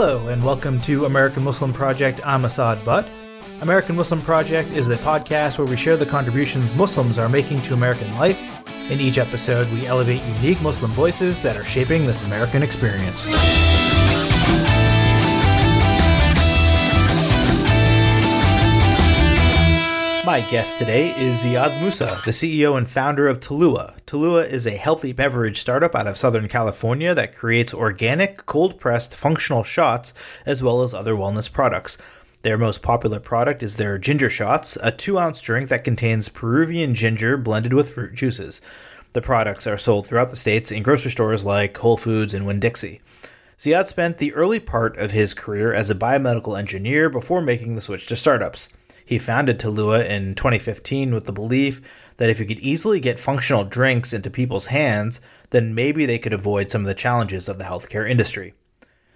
Hello, and welcome to American Muslim Project. I'm Assad Butt. American Muslim Project is a podcast where we share the contributions Muslims are making to American life. In each episode, we elevate unique Muslim voices that are shaping this American experience. My guest today is Zeyad Moussa, the CEO and founder of Tulua. Tulua is a healthy beverage startup out of Southern California that creates organic, cold pressed, functional shots as well as other wellness products. Their most popular product is their ginger shots, a two ounce drink that contains Peruvian ginger blended with fruit juices. The products are sold throughout the states in grocery stores like Whole Foods and Winn Dixie. Zeyad spent the early part of his career as a biomedical engineer before making the switch to startups. He founded Tulua in 2015 with the belief that if you could easily get functional drinks into people's hands, then maybe they could avoid some of the challenges of the healthcare industry.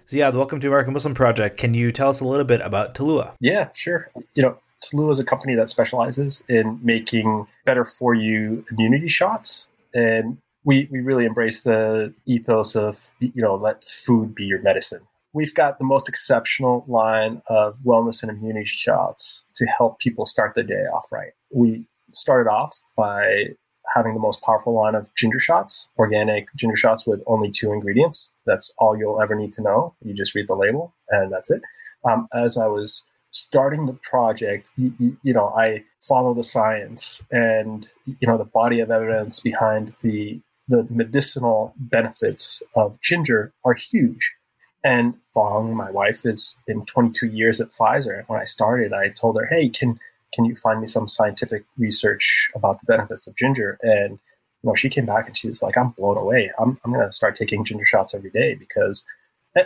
Zeyad, welcome to American Muslim Project. Can you tell us a little bit about Tulua? Yeah, sure. You know, Tulua is a company that specializes in making better for you immunity shots. And we, we really embrace the ethos of, you know, let food be your medicine we've got the most exceptional line of wellness and immunity shots to help people start the day off right. We started off by having the most powerful line of ginger shots, organic ginger shots with only two ingredients. That's all you'll ever need to know. You just read the label and that's it. Um, as I was starting the project, you, you, you, know, I follow the science and you know the body of evidence behind the the medicinal benefits of ginger are huge. And Fong, my wife, is in 22 years at Pfizer. When I started, I told her, "Hey, can can you find me some scientific research about the benefits of ginger?" And you know, she came back and she was like, "I'm blown away. I'm I'm going to start taking ginger shots every day because."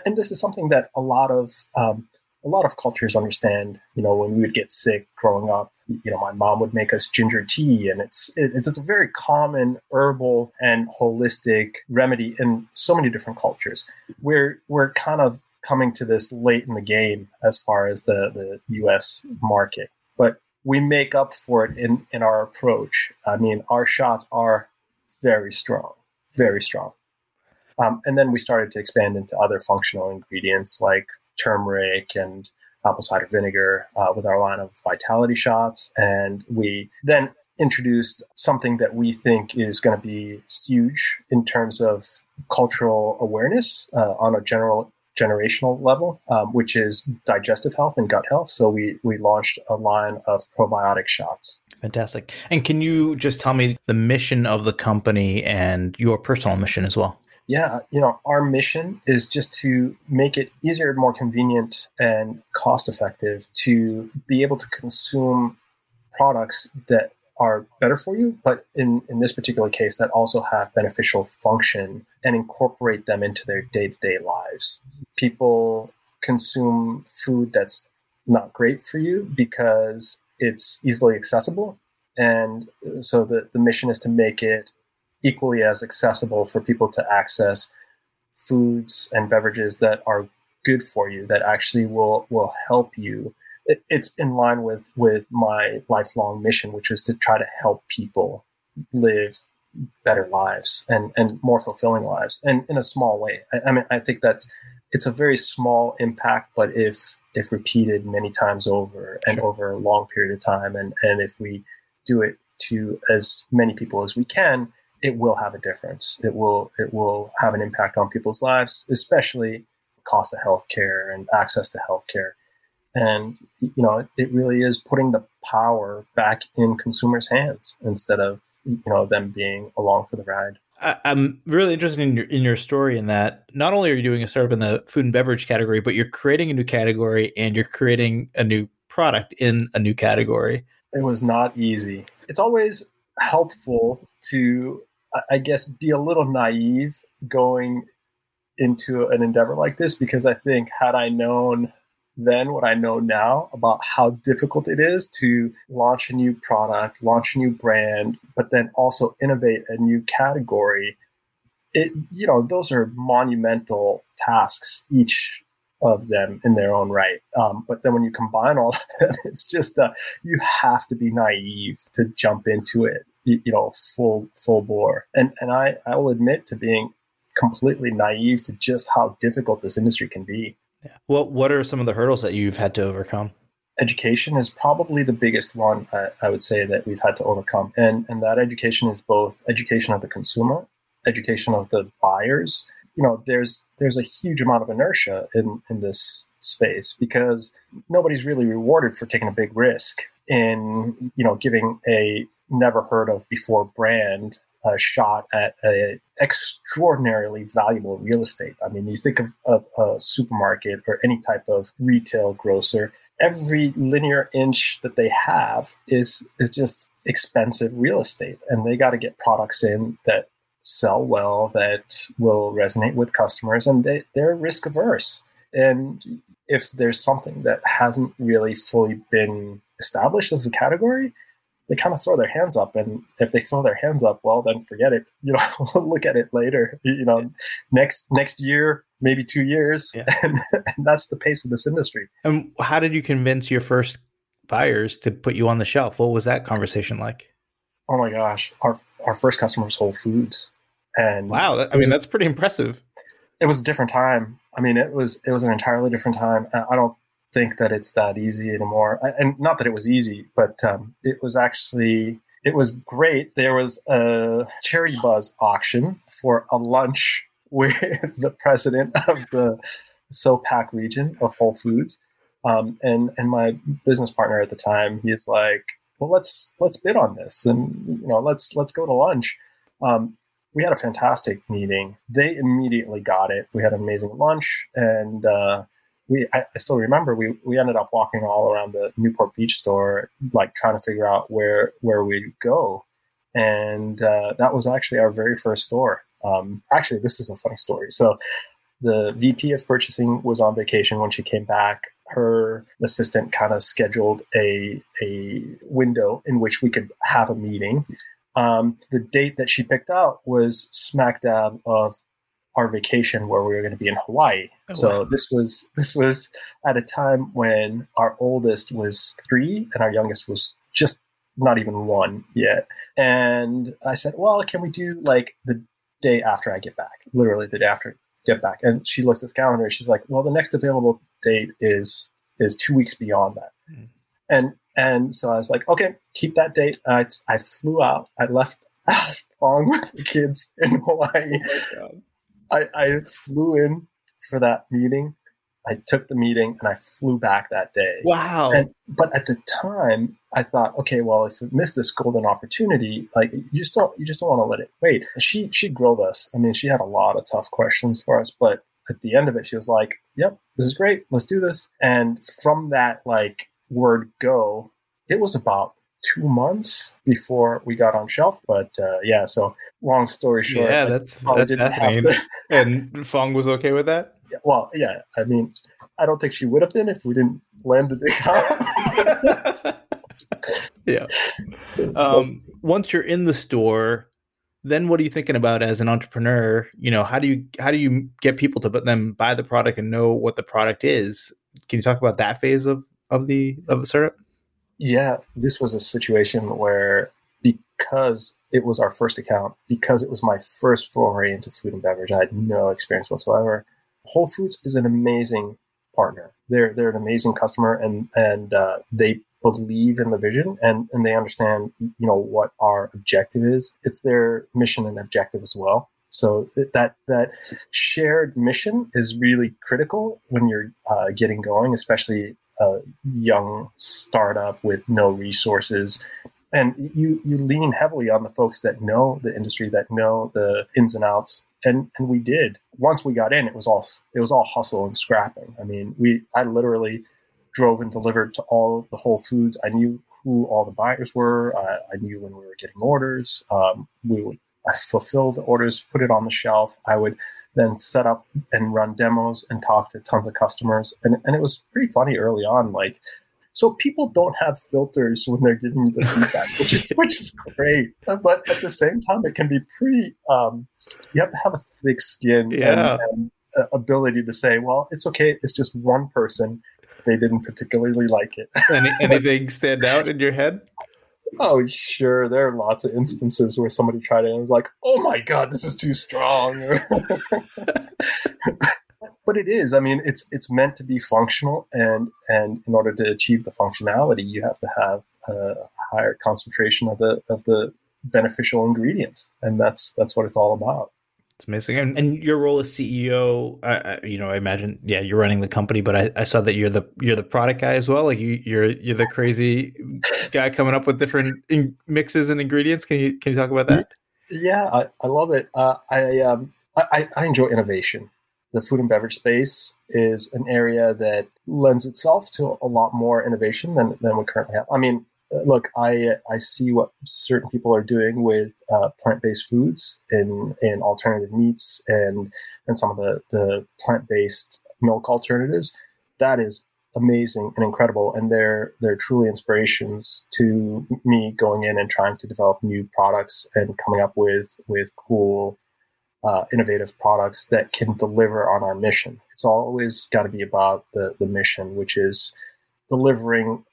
And, this is something that a lot of um, a lot of cultures understand. You know, when we would get sick growing up, you know, my mom would make us ginger tea, and it's it's, it's a very common herbal and holistic remedy in so many different cultures. We're we're kind of coming to this late in the game as far as the the U.S. market, but we make up for it in in our approach. I mean, our shots are very strong, very strong. Um, and then we started to expand into other functional ingredients like turmeric and apple cider vinegar uh, with our line of vitality shots. And we then introduced something that we think is going to be huge in terms of cultural awareness uh, on a general generational level, um, which is digestive health and gut health. So we we launched a line of probiotic shots. Fantastic. And can you just tell me the mission of the company and your personal mission as well? Yeah, you know, our mission is just to make it easier, more convenient, and cost effective to be able to consume products that are better for you, but in, in this particular case, that also have beneficial function and incorporate them into their day to day lives. People consume food that's not great for you because it's easily accessible. And so the, the mission is to make it equally as accessible for people to access foods and beverages that are good for you that actually will will help you. It, it's in line with with my lifelong mission which is to try to help people live better lives and and more fulfilling lives and in a small way. I, I mean i think that's it's a very small impact but if if repeated many times over and over a long period of time and and if we do it to as many people as we can it will have a difference. It will it will have an impact on people's lives, especially cost of healthcare and access to healthcare. And you know, it, really is putting the power back in consumers' hands instead of you know them being along for the ride. I'm really interested in your in your story in that not only are you doing a startup in the food and beverage category, but you're creating a new category and you're creating a new product in a new category. It was not easy. It's always helpful to, I guess, be a little naive going into an endeavor like this because I think had I known then what I know now about how difficult it is to launch a new product, launch a new brand, but then also innovate a new category. It, you know, those are monumental tasks, each of them in their own right. Um, but then when you combine all that, it's just uh, you have to be naive to jump into it, you, know, full full bore. And and I I will admit to being completely naive to just how difficult this industry can be. Yeah. What What are some of the hurdles that you've had to overcome? Education is probably the biggest one I, I would say that we've had to overcome, and and that education is both education of the consumer, education of the buyers. You know, there's there's a huge amount of inertia in in this space because nobody's really rewarded for taking a big risk in you know giving a never heard of before brand shot at a extraordinarily valuable real estate. I mean, you think of, of a supermarket or any type of retail grocer, every linear inch that they have is is just expensive real estate, and they got to get products in that sell well, that will resonate with customers, and they, they're risk averse. And if there's something that hasn't really fully been established as a category, they kind of throw their hands up and if they throw their hands up well then forget it you know we'll look at it later you know next next year maybe two years yeah. and, and, that's the pace of this industry. And how did you convince your first buyers to put you on the shelf? What was that conversation like? Oh my gosh our our first customer was whole foods and wow that, i mean that's pretty impressive. it was a different time. I mean it was it was an entirely different time. I don't think that it's that easy anymore. And not that it was easy, but um, it was actually it was great. There was a charity buzz auction for a lunch with the president of the SOPAC region of Whole Foods, um, and and my business partner at the time. He's like, "Well, let's let's bid on this, and you know, let's let's go to lunch." Um, we had a fantastic meeting. They immediately got it. We had an amazing lunch, and uh, we I, still remember we we ended up walking all around the Newport Beach store, like trying to figure out where where we'd go, and uh, that was actually our very first store. Um, actually, this is a funny story. So, the VP of purchasing was on vacation when she came back. Her assistant kind of scheduled a a window in which we could have a meeting. Um, the date that she picked out was smack dab of our vacation where we were going to be in Hawaii. Oh, so wow. this was this was at a time when our oldest was three and our youngest was just not even one yet. And I said, "Well, can we do like the day after I get back? Literally the day after I get back." And she looks at the calendar. She's like, "Well, the next available date is is two weeks beyond that." Mm. And and so I was like, "Okay, keep that date." I I flew out. I left Fong with the kids in Hawaii. Oh I, I flew in for that meeting. I took the meeting and I flew back that day. Wow. And, but at the time, I thought, okay, well, if we miss this golden opportunity, like you just don't, you just don't want to let it wait. she, she grilled us. I mean, she had a lot of tough questions for us, but at the end of it, she was like, yep, this is great. Let's do this. And from that, like word go, it was about two months before we got on shelf. But uh, yeah, so long story short, yeah, that's that's fascinating. To... and Fong was okay with that. Yeah, well, yeah, I mean, I don't think she would have been if we didn't land the deal. yeah. Um, once you're in the store, then what are you thinking about as an entrepreneur? You know, how do you how do you get people to put them buy the product and know what the product is? Can you talk about that phase of of the of the startup? Yeah, this was a situation where because it was our first account, because it was my first foray into food and beverage, I had no experience whatsoever. Whole Foods is an amazing partner. They're they're an amazing customer, and and uh, they believe in the vision and and they understand you know what our objective is. It's their mission and objective as well. So that that shared mission is really critical when you're uh, getting going, especially a young startup with no resources. And you you lean heavily on the folks that know the industry, that know the ins and outs, and and we did. Once we got in, it was all it was all hustle and scrapping. I mean, we I literally drove and delivered to all the Whole Foods. I knew who all the buyers were. Uh, I knew when we were getting orders. Um, we would I fulfill the orders, put it on the shelf. I would then set up and run demos and talk to tons of customers. And, and it was pretty funny early on. Like, so people don't have filters when they're giving you the feedback, which is which is great. But at the same time, it can be pretty. Um, you have to have a thick skin yeah. and, and ability to say, well, it's okay. It's just one person. They didn't particularly like it. Any, anything stand out in your head? Oh, sure. There are lots of instances where somebody tried it and was like, "Oh my god, this is too strong." but it is. I mean, it's it's meant to be functional, and and in order to achieve the functionality, you have to have a higher concentration of the of the beneficial ingredients, and that's that's what it's all about. It's amazing. And, and your role as CEO, I, you know, I imagine, yeah, you're running the company, but I, I saw that you're the you're the product guy as well. Like you, you're you're the crazy guy coming up with different in- mixes and ingredients. Can you can you talk about that? Yeah, I, I love it. Uh, I um I, I enjoy innovation. The food and beverage space is an area that lends itself to a lot more innovation than than we currently have. I mean, look, I I see what certain people are doing with uh, plant based foods and and alternative meats and and some of the the plant based milk alternatives. That is amazing and incredible, and they're they're truly inspirations to me going in and trying to develop new products and coming up with with cool. Uh, innovative products that can deliver on our mission. It's always got to be about the the mission, which is delivering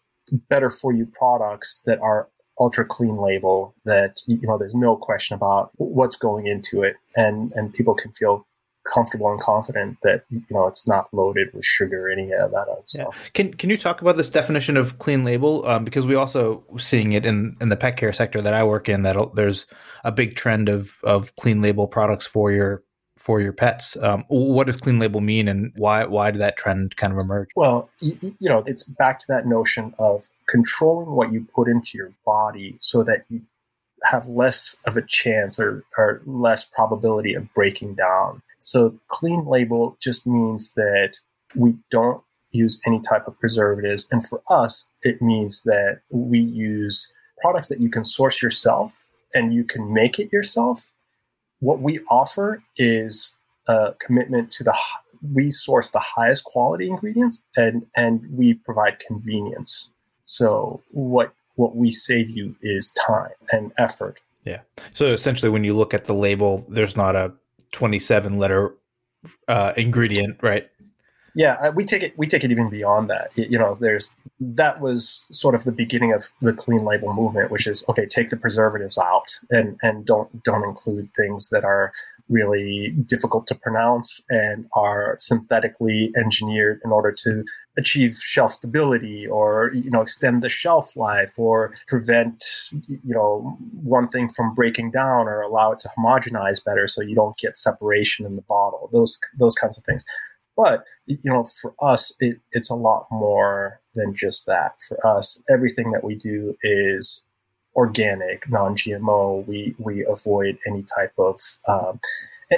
better for you products that are ultra clean label that you know there's no question about what's going into it and and people can feel comfortable and confident that you know it's not loaded with sugar or any of that other stuff. Yeah. Can can you talk about this definition of clean label? Um, because we also seeing it in in the pet care sector that I work in that there's a big trend of of clean label products for your for your pets. Um, what does clean label mean, and why why did that trend kind of emerge? Well, you, you know, it's back to that notion of controlling what you put into your body so that you have less of a chance or, or less probability of breaking down. So clean label just means that we don't use any type of preservatives. And for us, it means that we use products that you can source yourself and you can make it yourself what we offer is a commitment to the we source the highest quality ingredients and and we provide convenience. So what what we save you is time and effort. Yeah. So essentially when you look at the label there's not a 27 letter uh, ingredient right yeah, uh, we take it. We take it even beyond that. You know, there's that was sort of the beginning of the clean label movement, which is okay, take the preservatives out and and don't don't include things that are really difficult to pronounce and are synthetically engineered in order to achieve shelf stability or you know extend the shelf life or prevent you know one thing from breaking down or allow it to homogenize better so you don't get separation in the bottle those those kinds of things but you know, for us, it, it's a lot more than just that. For us, everything that we do is organic, non-GMO. We we avoid any type of um,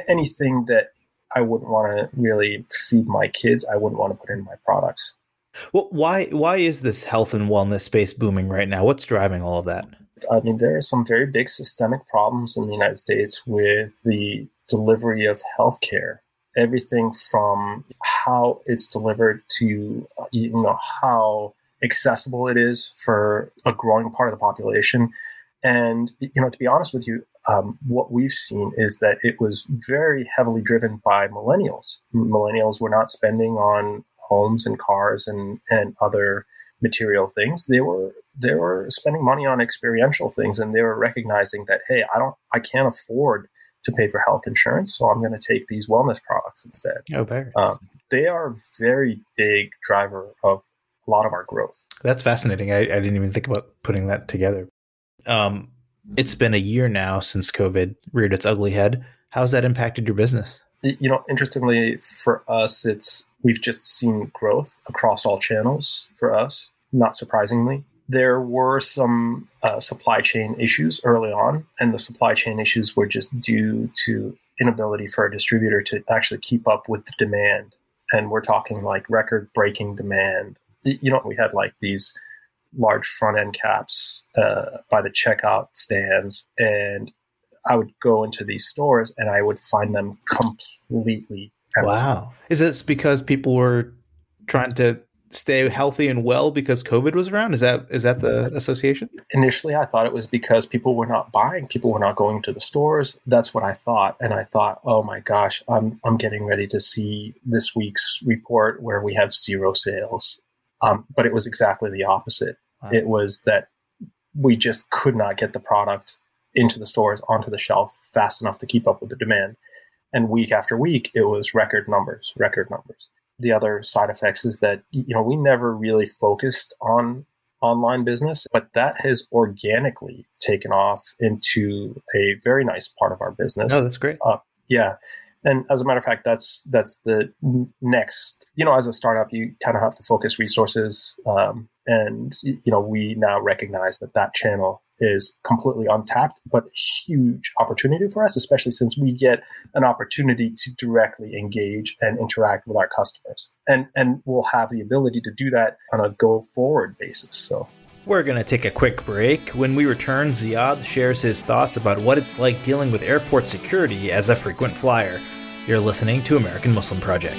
anything that I wouldn't want to really feed my kids. I wouldn't want to put in my products. Well, why why is this health and wellness space booming right now? What's driving all of that? I mean, there are some very big systemic problems in the United States with the delivery of healthcare everything from how it's delivered to you know how accessible it is for a growing part of the population. And you know to be honest with you um, what we've seen is that it was very heavily driven by millennials. Millennials were not spending on homes and cars and and other material things. They were they were spending money on experiential things and they were recognizing that hey i don't i can't afford to pay for health insurance, so I'm going to take these wellness products instead. Oh, very. Um, they are a very big driver of a lot of our growth. That's fascinating. I, I didn't even think about putting that together. Um, it's been a year now since COVID reared its ugly head. How's that impacted your business? You know, interestingly, for us, it's we've just seen growth across all channels for us, not surprisingly. There were some uh, supply chain issues early on, and the supply chain issues were just due to inability for a distributor to actually keep up with the demand. And we're talking like record breaking demand. You know, we had like these large front end caps uh, by the checkout stands, and I would go into these stores and I would find them completely empty. Wow. Is this because people were trying to stay healthy and well because COVID was around? Is that is that the association? Initially, I thought it was because people were not buying, people were not going to the stores. That's what I thought, and I thought, oh my gosh, I'm I'm getting ready to see this week's report where we have zero sales. Um, but it was exactly the opposite. Wow. It was that we just could not get the product into the stores onto the shelf fast enough to keep up with the demand. And week after week, it was record numbers, record numbers. The other side effects is that you know we never really focused on online business, but that has organically taken off into a very nice part of our business. Oh, that's great. Uh, yeah, and as a matter of fact, that's that's the next. You know, as a startup, you kind of have to focus resources, um, and you know, we now recognize that that channel is completely untapped, but huge opportunity for us, especially since we get an opportunity to directly engage and interact with our customers, and and we'll have the ability to do that on a go forward basis. So. We're going to take a quick break. When we return, Zeyad shares his thoughts about what it's like dealing with airport security as a frequent flyer. You're listening to American Muslim Project.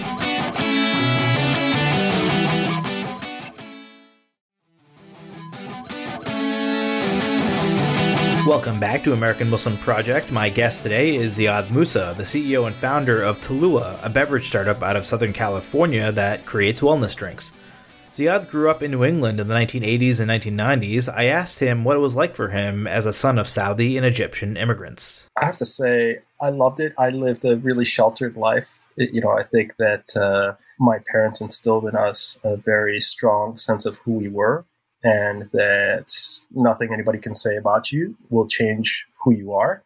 Welcome back to American Muslim Project. My guest today is Zeyad Moussa, the CEO and founder of Tulua, a beverage startup out of Southern California that creates wellness drinks. Zeyad grew up in New England in the 1980s and 1990s. I asked him what it was like for him as a son of Saudi and Egyptian immigrants. I have to say, I loved it. I lived a really sheltered life. You know, I think that uh, my parents instilled in us a very strong sense of who we were and that nothing anybody can say about you will change who you are.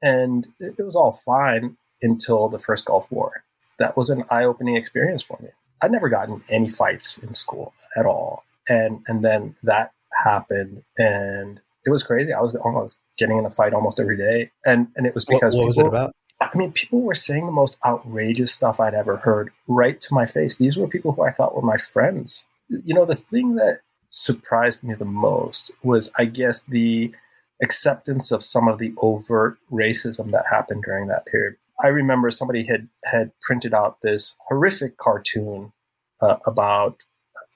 And it, was all fine until the first Gulf War. That was an eye opening experience for me. I'd never gotten any fights in school at all. And and then that happened and it was crazy. I was almost getting in a fight almost every day. And and it was because what, what was it about? I mean, people were saying the most outrageous stuff I'd ever heard right to my face. These were people who I thought were my friends. You know, the thing that surprised me the most was, I guess, the acceptance of some of the overt racism that happened during that period. I remember somebody had had printed out this horrific cartoon uh, about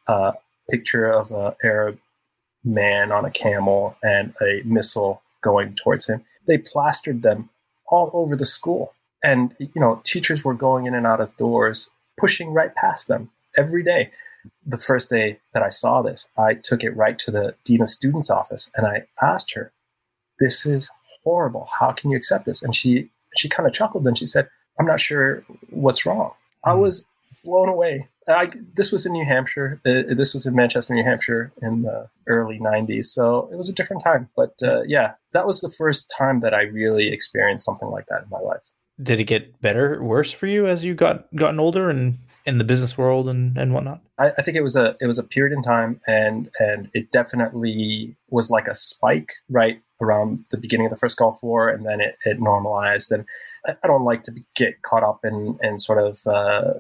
a picture of an Arab man on a camel and a missile going towards him. They plastered them all over the school, and you know, teachers were going in and out of doors, pushing right past them every day. The first day that I saw this, I took it right to the dean of students' office, and I asked her, "This is horrible. How can you accept this?" And she she kind of chuckled and she said, I'm not sure what's wrong. I hmm. was blown away. I, this was in New Hampshire. Uh, this was in Manchester, New Hampshire in the early 90s. So it was a different time. But uh, yeah, that was the first time that I really experienced something like that in my life. Did it get better or worse for you as you got gotten older and in the business world and, and whatnot? I, I, think it was a it was a period in time and and it definitely was like a spike right around the beginning of the first Gulf War and then it, it normalized and I, don't like to get caught up in in sort of uh,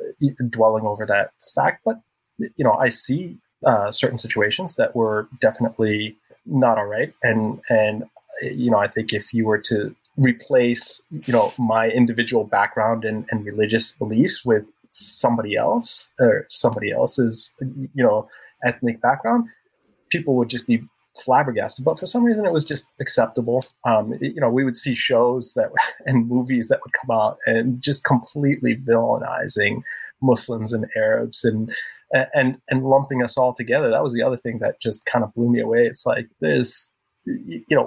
dwelling over that fact but you know I see uh, certain situations that were definitely not all right and and you know I think if you were to replace you know my individual background and, and religious beliefs with somebody else or somebody else's you know ethnic background people would just be flabbergasted. But for some reason it was just acceptable. Um, it, you know we would see shows that and movies that would come out and just completely villainizing muslims and arabs and and and lumping us all together. That was the other thing that just kind of blew me away. It's like there's you know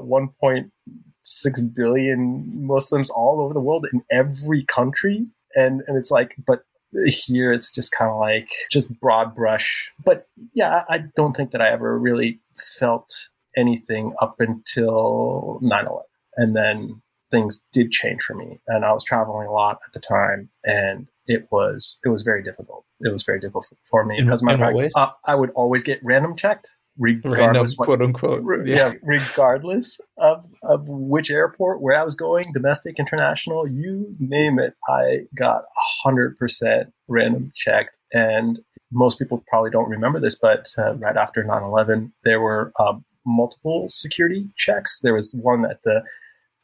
1.6 billion muslims all over the world in every country and and it's like but here it's just kind of like just broad brush. But yeah, I don't think that I ever really felt anything up until 9 11. And then things did change for me, and I was traveling a lot at the time, and it was it was very difficult. It was very difficult for me. In, As a matter in of what fact, uh, I would always get random checked, regardless what quote unquote. Re- Yeah. yeah, regardless of, of which airport, where I was going, domestic, international, you name it, I got 100% random checked. And most people probably don't remember this, but uh, right after 9 11, there were uh, multiple security checks. There was one at the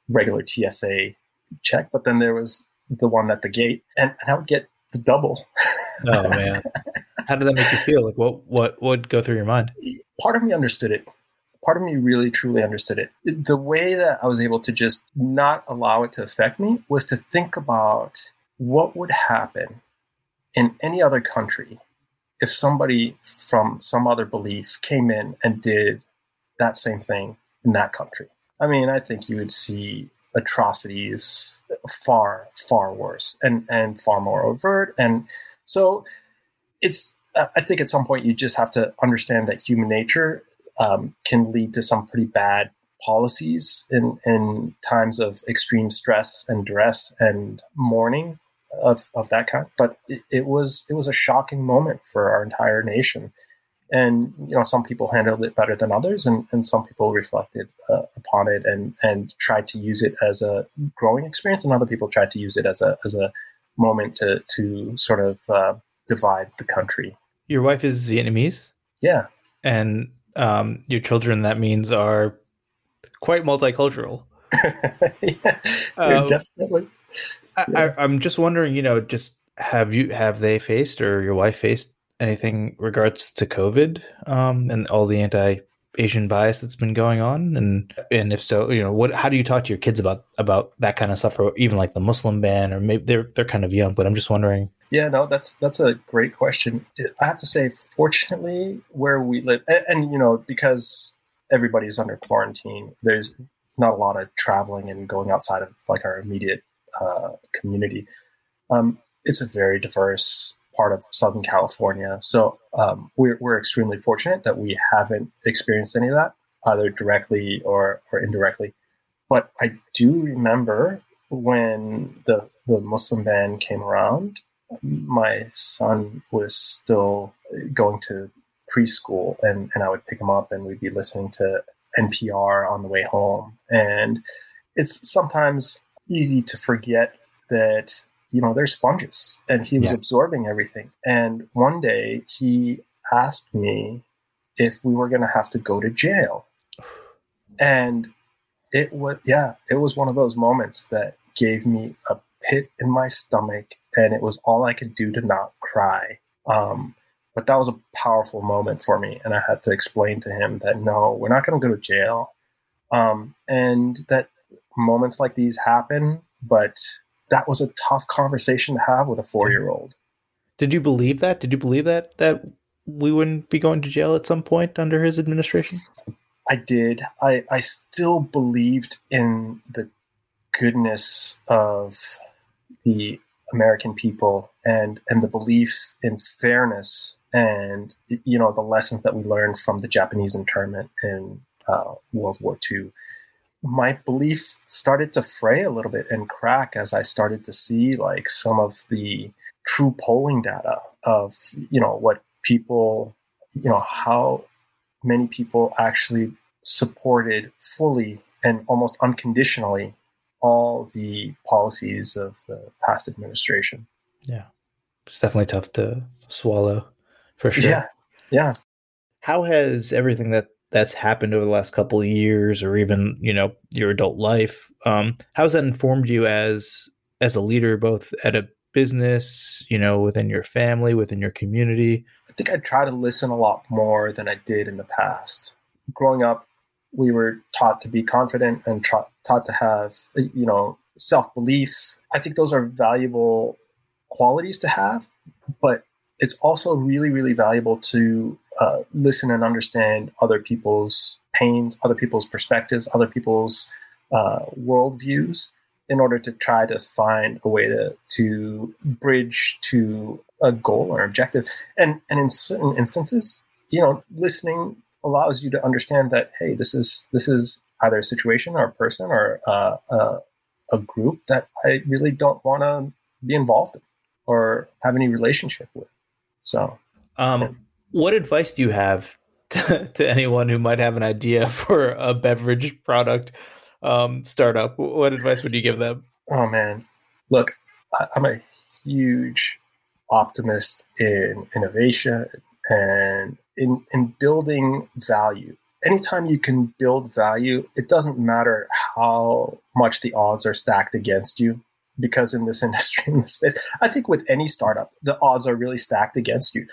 regular TSA check, but then there was the one at the gate, and, and I would get the double. Oh man, how did that make you feel? Like what what would go through your mind? part of me understood it. Part of me really truly understood it. The way that I was able to just not allow it to affect me was to think about what would happen in any other country if somebody from some other belief came in and did that same thing in that country. I mean, I think you would see atrocities far, far worse and, and far more overt. And so it's I think at some point you just have to understand that human nature um, can lead to some pretty bad policies in, in times of extreme stress and duress and mourning of, of that kind. But it, it was it was a shocking moment for our entire nation, and you know some people handled it better than others, and, and some people reflected uh, upon it and and tried to use it as a growing experience, and other people tried to use it as a as a moment to to sort of uh, divide the country. Your wife is Vietnamese, Yeah, and um, your children. That means are quite multicultural. yeah, Uh, definitely. I, I, I'm just wondering, you know, just have you have they faced or your wife faced anything regards to COVID um, and all the anti Asian bias that's been going on, and and if so, you know, what how do you talk to your kids about about that kind of stuff, or even like the Muslim ban, or maybe they're they're kind of young, but I'm just wondering. Yeah, no, that's that's a great question. I have to say, fortunately, where we live, and, and you know, because everybody's under quarantine, there's not a lot of traveling and going outside of like our immediate uh, community. Um, it's a very diverse part of Southern California, so um, we're we're extremely fortunate that we haven't experienced any of that, either directly or or indirectly. But I do remember when the the Muslim ban came around my son was still going to preschool and, and I would pick him up and we'd be listening to NPR on the way home. And it's sometimes easy to forget that, you know, they're sponges and he was Yeah. absorbing everything. And one day he asked me if we were going to have to go to jail. And it was, yeah, it was one of those moments that gave me a pit in my stomach and it was all I could do to not cry. Um, but that was a powerful moment for me, and I had to explain to him that no, we're not going to go to jail, um, and that moments like these happen. But that was a tough conversation to have with a four-year-old. Did you believe that? Did you believe that that we wouldn't be going to jail at some point under his administration? I did. I, I still believed in the goodness of the American people and and the belief in fairness and you know the lessons that we learned from the Japanese internment in uh, World War II. My belief started to fray a little bit and crack as I started to see like some of the true polling data of you know what people you know how many people actually supported fully and almost unconditionally all the policies of the past administration. Yeah, it's definitely tough to swallow, for sure. Yeah, yeah. How has everything that that's happened over the last couple of years, or even you know your adult life, um, how has that informed you as as a leader, both at a business, you know, within your family, within your community? I think I try to listen a lot more than I did in the past. Growing up, we were taught to be confident and tra- taught to have, you know, self belief. I think those are valuable qualities to have, but it's also really, really valuable to uh, listen and understand other people's pains, other people's perspectives, other people's uh, worldviews in order to try to find a way to, to bridge to a goal or objective. And, and in certain instances, you know, listening allows you to understand that, hey, this is, this is either a situation or a person or uh, uh, a group that I really don't want to be involved in or have any relationship with. So, um, yeah. what advice do you have to, to, anyone who might have an idea for a beverage product um, startup? What advice would you give them? Oh man, look, I, I'm a huge optimist in innovation and in in building value. Anytime you can build value, it doesn't matter how much the odds are stacked against you. Because in this industry, in this space, I think with any startup, the odds are really stacked against you.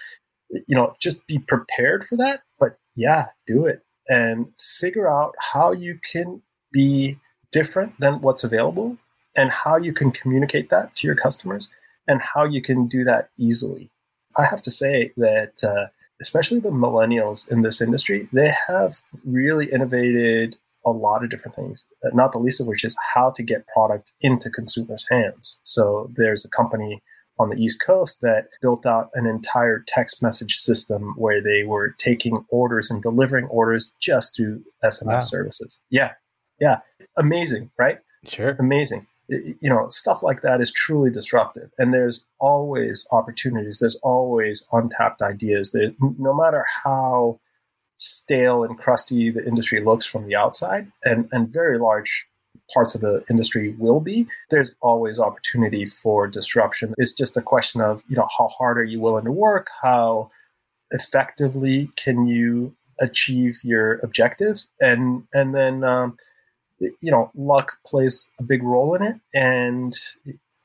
You know, just be prepared for that. But yeah, do it and figure out how you can be different than what's available and how you can communicate that to your customers and how you can do that easily. I have to say that, uh, especially the millennials in this industry, they have really innovated a lot of different things, not the least of which is how to get product into consumers' hands. So there's a company on the East Coast that built out an entire text message system where they were taking orders and delivering orders just through SMS wow. services. Yeah. Yeah. Amazing, right? Sure. Amazing you know stuff like that is truly disruptive and there's always opportunities there's always untapped ideas that no matter how stale and crusty the industry looks from the outside and and very large parts of the industry will be there's always opportunity for disruption. It's just a question of you know how hard are you willing to work? How effectively can you achieve your objectives? And and then um, you know, luck plays a big role in it, and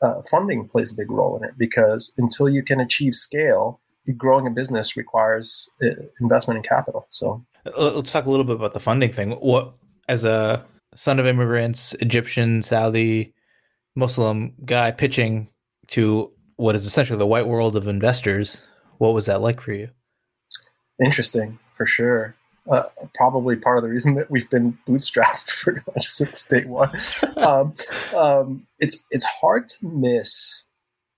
uh, funding plays a big role in it because until you can achieve scale, growing a business requires uh, investment in capital. So let's talk a little bit about the funding thing. What, as a son of immigrants, Egyptian, Saudi, Muslim guy pitching to what is essentially the white world of investors, what was that like for you? Interesting, for sure uh, probably part of the reason that we've been bootstrapped pretty much since day one. um, um, it's it's hard to miss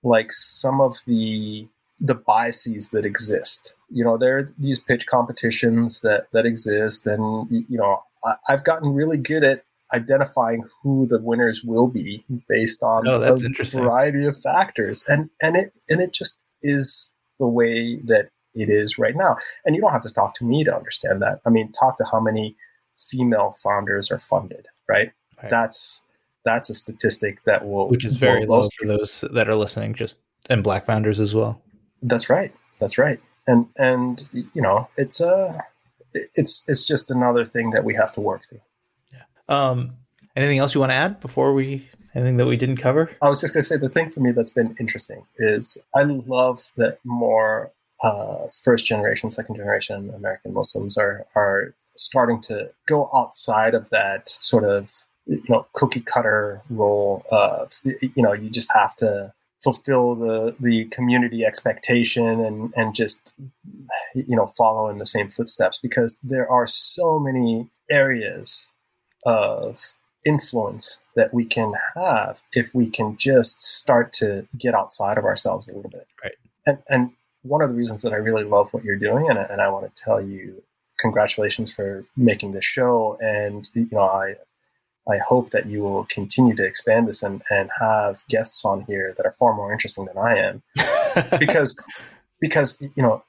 like some of the the biases that exist. You know, there are these pitch competitions that that exist, and you know, I, have gotten really good at identifying who the winners will be based on oh, a variety of factors, and and it and it just is the way that it is right now. And you don't have to talk to me to understand that. I mean, talk to how many female founders are funded, right? right. That's that's a statistic that will which is very low for those that are listening just and black founders as well. That's right. That's right. And and you know, it's a it's it's just another thing that we have to work through. Yeah. Um anything else you want to add before we anything that we didn't cover? I was just going to say the thing for me that's been interesting is I love that more uh, first generation, second generation American Muslims are are starting to go outside of that sort of you know cookie cutter role of you know you just have to fulfill the the community expectation and and just you know follow in the same footsteps because there are so many areas of influence that we can have if we can just start to get outside of ourselves a little bit right and and one of the reasons that I really love what you're doing, and, and I want to tell you congratulations for making this show. And you know, I I hope that you will continue to expand this and, and have guests on here that are far more interesting than I am, because because you know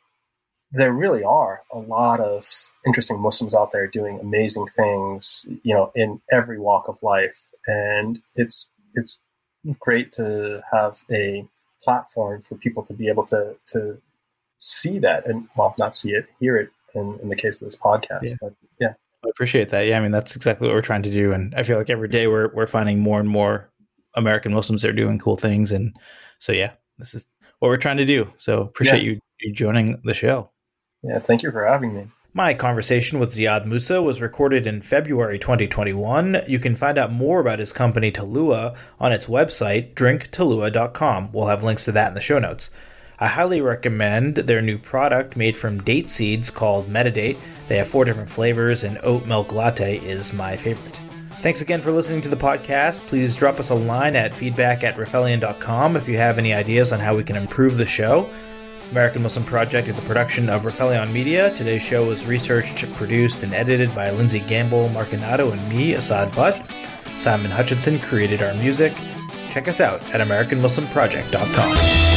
there really are a lot of interesting Muslims out there doing amazing things, you know, in every walk of life, and it's it's great to have a platform for people to be able to to see that and well not see it hear it in, in the case of this podcast yeah. but I appreciate that yeah I mean that's exactly what we're trying to do and I feel like every day we're we're finding more and more American Muslims that are doing cool things and so yeah this is what we're trying to do so appreciate yeah. you, you joining the show yeah thank you for having me my conversation with Zeyad Moussa was recorded in February 2021. You can find out more about his company Tulua on its website, drinktulua.com. We'll have links to that in the show notes. I highly recommend their new product made from date seeds called Metadate. They have four different flavors, and oat milk latte is my favorite. Thanks again for listening to the podcast. Please drop us a line at feedback at Rifelion.com if you have any ideas on how we can improve the show. American Muslim Project is a production of Rifelion Media. Today's show was researched, produced, and edited by Lindsay Gamble, Marcinato, and me, Assad Butt. Simon Hutchinson created our music. Check us out at AmericanMuslimProject.com.